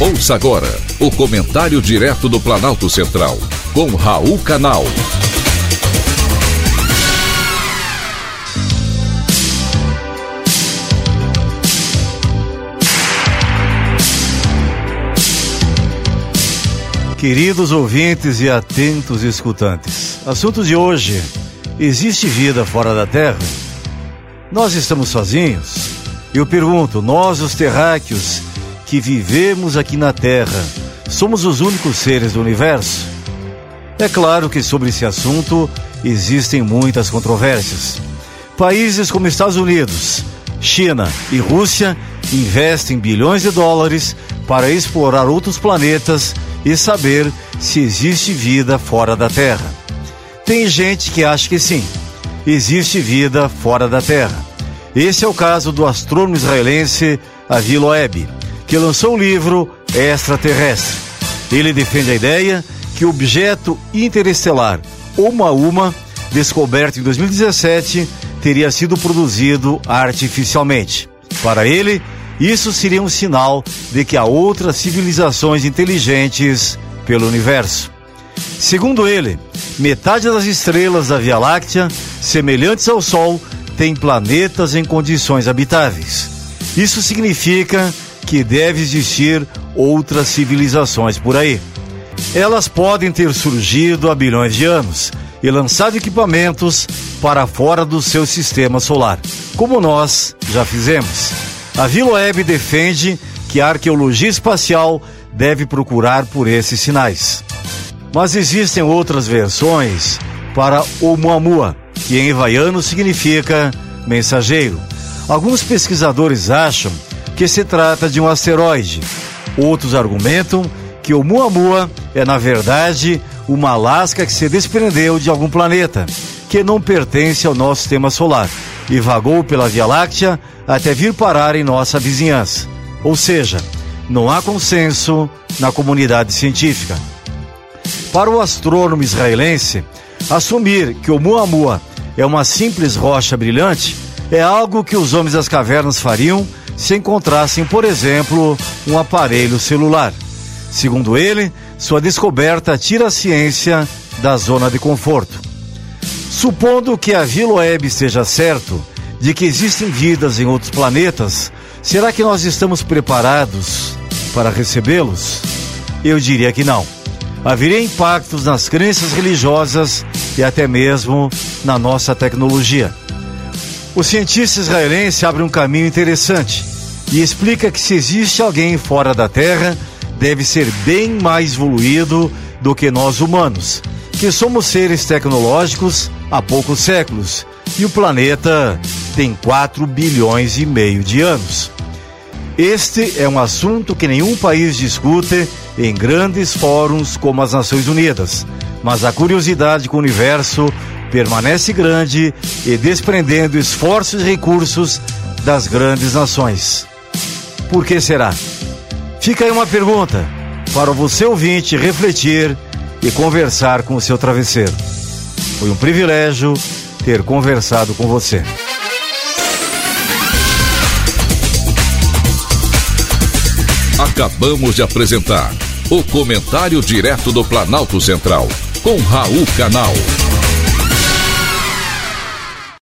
Ouça agora o comentário direto do Planalto Central, com Raul Canal. Queridos ouvintes e atentos escutantes, assunto de hoje: existe vida fora da Terra? Nós estamos sozinhos? Eu pergunto, nós os terráqueos que vivemos aqui na Terra, somos os únicos seres do universo? É claro que sobre esse assunto existem muitas controvérsias. Países como Estados Unidos, China e Rússia investem bilhões de dólares para explorar outros planetas e saber se existe vida fora da Terra. Tem gente que acha que sim, existe vida fora da Terra. Esse é o caso do astrônomo israelense Avi Loeb que lançou o livro Extraterrestre. Ele defende a ideia que o objeto interestelar Oumuamua, descoberto em 2017, teria sido produzido artificialmente. Para ele, isso seria um sinal de que há outras civilizações inteligentes pelo universo. Segundo ele, metade das estrelas da Via Láctea, semelhantes ao Sol, têm planetas em condições habitáveis. Isso significa que deve existir outras civilizações por aí. Elas podem ter surgido há bilhões de anos e lançado equipamentos para fora do seu sistema solar, como nós já fizemos. A Web defende que a arqueologia espacial deve procurar por esses sinais. Mas existem outras versões para Oumuamua, que em havaiano significa mensageiro. Alguns pesquisadores acham que se trata de um asteroide. Outros argumentam que o Muamua é, na verdade, uma lasca que se desprendeu de algum planeta, que não pertence ao nosso sistema solar e vagou pela Via Láctea até vir parar em nossa vizinhança. Ou seja, não há consenso na comunidade científica. Para o astrônomo israelense, assumir que o Muamua é uma simples rocha brilhante é algo que os homens das cavernas fariam se encontrassem, por exemplo, um aparelho celular. Segundo ele, sua descoberta tira a ciência da zona de conforto. Supondo que a Web esteja certo de que existem vidas em outros planetas, será que nós estamos preparados para recebê-los? Eu diria que não. Haveria impactos nas crenças religiosas e até mesmo na nossa tecnologia. O cientista israelense abre um caminho interessante e explica que se existe alguém fora da Terra, deve ser bem mais evoluído do que nós humanos, que somos seres tecnológicos há poucos séculos e o planeta tem 4 bilhões e meio de anos. Este é um assunto que nenhum país discute em grandes fóruns como as Nações Unidas, mas a curiosidade com o universo permanece grande e desprendendo esforços e recursos das grandes nações. Por que será? Fica aí uma pergunta para você ouvinte refletir e conversar com o seu travesseiro. Foi um privilégio ter conversado com você. Acabamos de apresentar o Comentário Direto do Planalto Central, com Raul Canal.